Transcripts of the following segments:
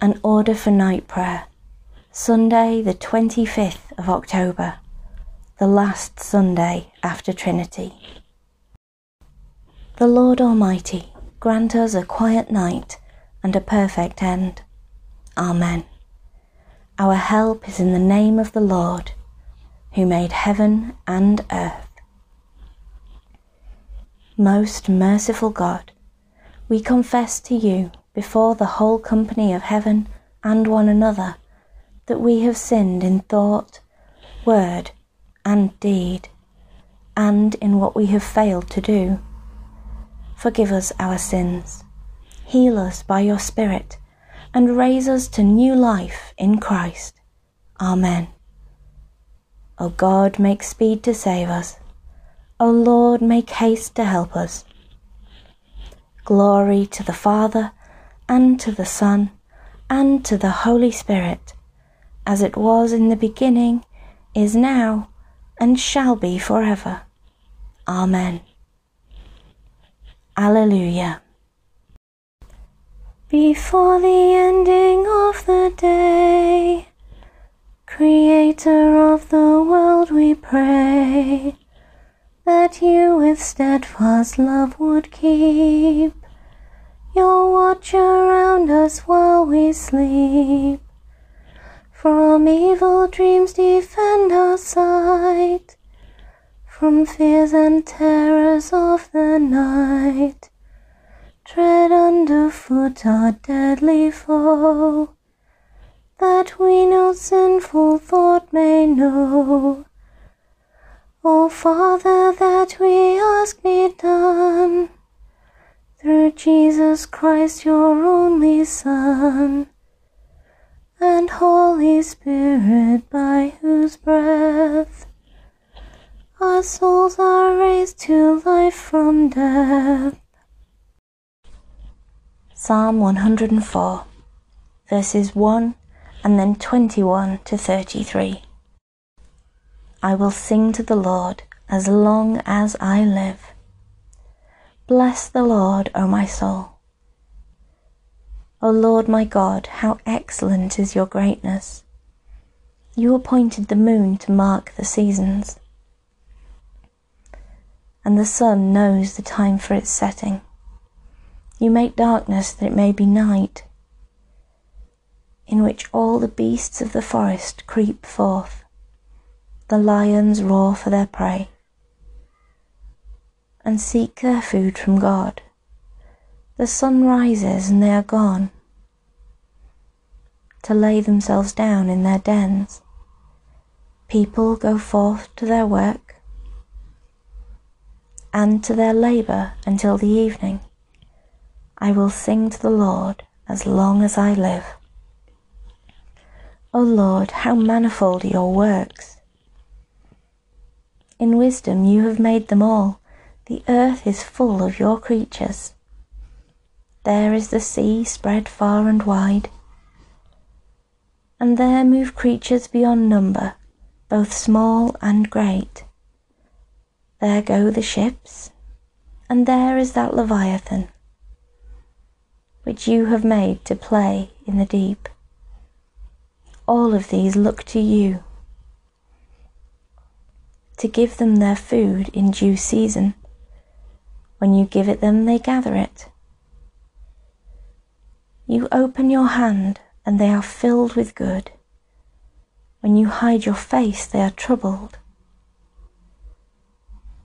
An order for night prayer. Sunday, the 25th of October, the last Sunday after Trinity. The Lord Almighty grant us a quiet night and a perfect end. Amen. Our help is in the name of the Lord, who made heaven and earth. Most merciful God, we confess to you before the whole company of heaven and one another that we have sinned in thought, word, and deed, and in what we have failed to do. Forgive us our sins, heal us by your Spirit, and raise us to new life in Christ. Amen. O God, make speed to save us. O Lord, make haste to help us. Glory to the Father, and to the Son, and to the Holy Spirit, as it was in the beginning, is now, and shall be forever. Amen. Alleluia. Before the ending of the day, Creator of the world, we pray that you with steadfast love would keep your watch around us while we sleep. From evil dreams defend our sight, from fears and terrors of the night. Tread underfoot our deadly foe, that we no sinful thought may know. O Father, that we ask be done through Jesus Christ, your only Son, and Holy Spirit, by whose breath our souls are raised to life from death. Psalm 104, verses 1 and then 21 to 33. I will sing to the Lord as long as I live. Bless the Lord, O my soul. O Lord my God, how excellent is your greatness! You appointed the moon to mark the seasons, and the sun knows the time for its setting. You make darkness that it may be night, in which all the beasts of the forest creep forth. The lions roar for their prey and seek their food from God. The sun rises and they are gone to lay themselves down in their dens. People go forth to their work and to their labour until the evening. I will sing to the Lord as long as I live. O Lord, how manifold are your works! In wisdom you have made them all the earth is full of your creatures. There is the sea spread far and wide, and there move creatures beyond number, both small and great. There go the ships, and there is that Leviathan, which you have made to play in the deep. All of these look to you to give them their food in due season. When you give it them, they gather it. You open your hand, and they are filled with good. When you hide your face, they are troubled.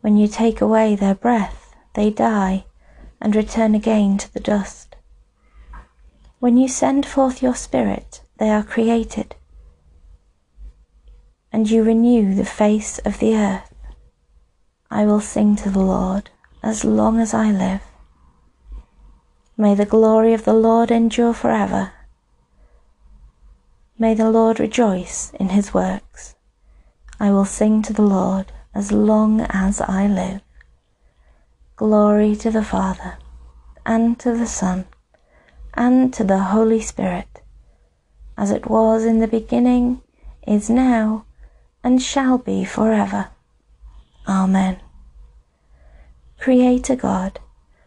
When you take away their breath, they die and return again to the dust. When you send forth your Spirit, they are created, and you renew the face of the earth. I will sing to the Lord as long as I live. May the glory of the Lord endure forever. May the Lord rejoice in his works. I will sing to the Lord as long as I live. Glory to the Father, and to the Son, and to the Holy Spirit, as it was in the beginning, is now, and shall be forever. Amen. Creator God,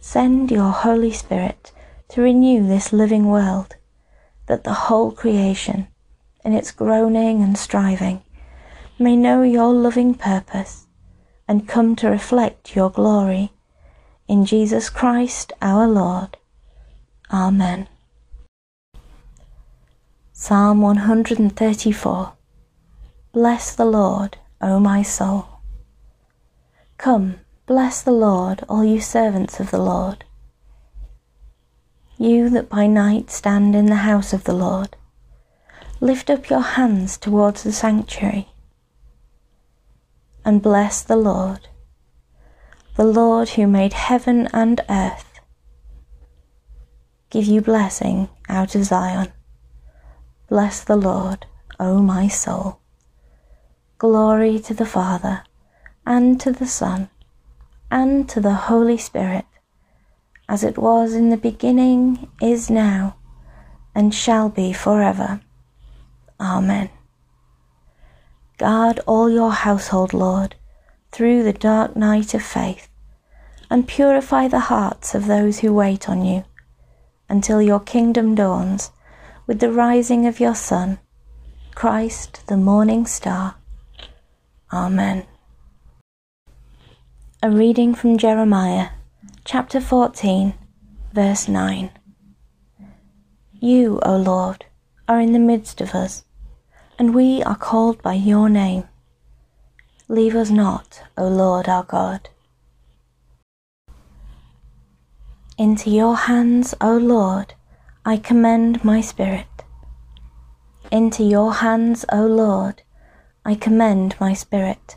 send your Holy Spirit to renew this living world that the whole creation, in its groaning and striving, may know your loving purpose and come to reflect your glory. In Jesus Christ our Lord. Amen. Psalm 134 Bless the Lord, O my soul. Come, bless the Lord, all you servants of the Lord. You that by night stand in the house of the Lord, lift up your hands towards the sanctuary and bless the Lord, the Lord who made heaven and earth. Give you blessing out of Zion. Bless the Lord, O my soul. Glory to the Father, and to the Son, and to the Holy Spirit, as it was in the beginning, is now, and shall be forever. Amen. Guard all your household, Lord, through the dark night of faith, and purify the hearts of those who wait on you, until your kingdom dawns with the rising of your Son, Christ the morning star. Amen. A reading from Jeremiah, chapter 14, verse 9. You, O Lord, are in the midst of us and we are called by your name. Leave us not, O Lord our God. Into your hands, O Lord, I commend my spirit. Into your hands, O Lord, I commend my spirit.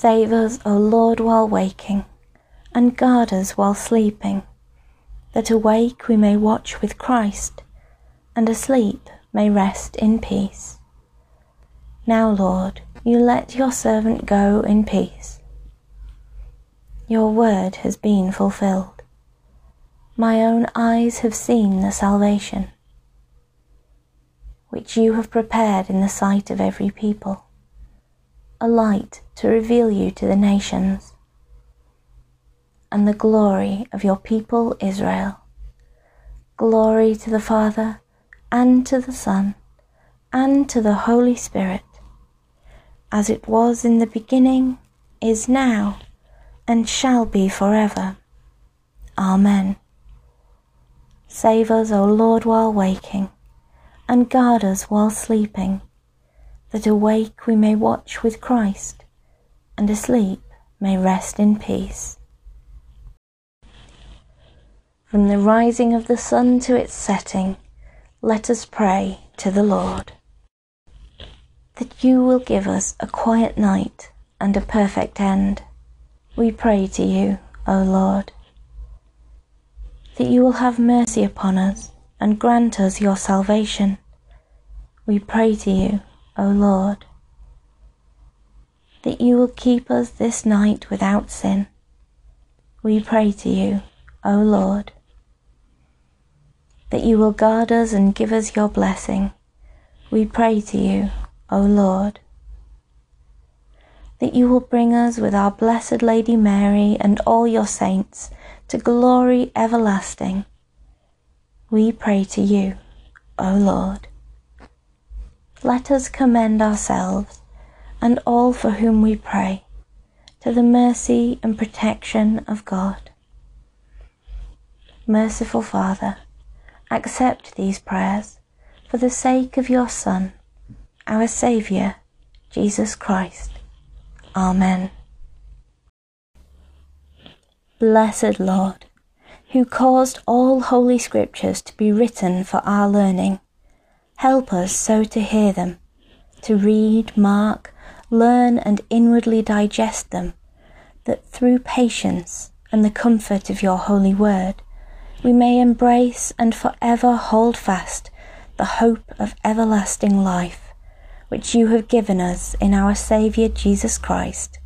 Save us, O Lord, while waking, and guard us while sleeping, that awake we may watch with Christ, and asleep may rest in peace. Now, Lord, you let your servant go in peace. Your word has been fulfilled. My own eyes have seen the salvation which you have prepared in the sight of every people, a light to reveal you to the nations, and the glory of your people Israel. Glory to the Father, and to the Son, and to the Holy Spirit as it was in the beginning, is now, and shall be forever. Amen. Save us, O Lord, while waking, and guard us while sleeping, that awake we may watch with Christ, and asleep may rest in peace. From the rising of the sun to its setting, let us pray to the Lord that you will give us a quiet night and a perfect end. We pray to you, O Lord, that you will have mercy upon us and grant us your salvation. We pray to you, O Lord, that you will keep us this night without sin. We pray to you, O Lord, that you will guard us and give us your blessing. We pray to you, O Lord, that you will bring us with our Blessed Lady Mary and all your saints to glory everlasting. We pray to you, O Lord. Let us commend ourselves and all for whom we pray to the mercy and protection of God. Merciful Father, accept these prayers for the sake of your Son our Saviour, Jesus Christ. Amen. Blessed Lord, who caused all holy scriptures to be written for our learning, help us so to hear them, to read, mark, learn, and inwardly digest them, that through patience and the comfort of your holy word, we may embrace and for ever hold fast the hope of everlasting life, which you have given us in our Saviour Jesus Christ,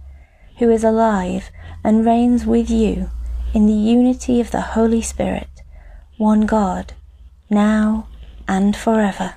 who is alive and reigns with you in the unity of the Holy Spirit, one God, now and forever.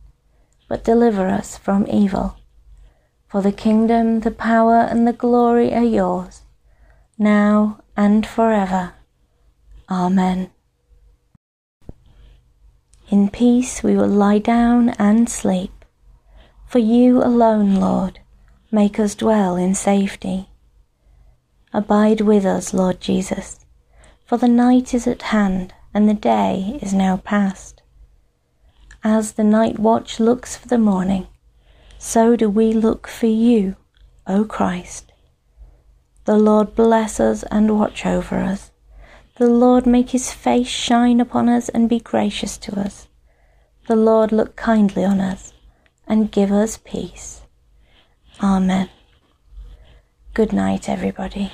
but deliver us from evil. For the kingdom, the power, and the glory are yours, now and forever. Amen. In peace we will lie down and sleep. For you alone, Lord, make us dwell in safety. Abide with us, Lord Jesus, for the night is at hand and the day is now past. As the night watch looks for the morning, so do we look for you, O Christ. The Lord bless us and watch over us. The Lord make his face shine upon us and be gracious to us. The Lord look kindly on us and give us peace. Amen. Good night, everybody.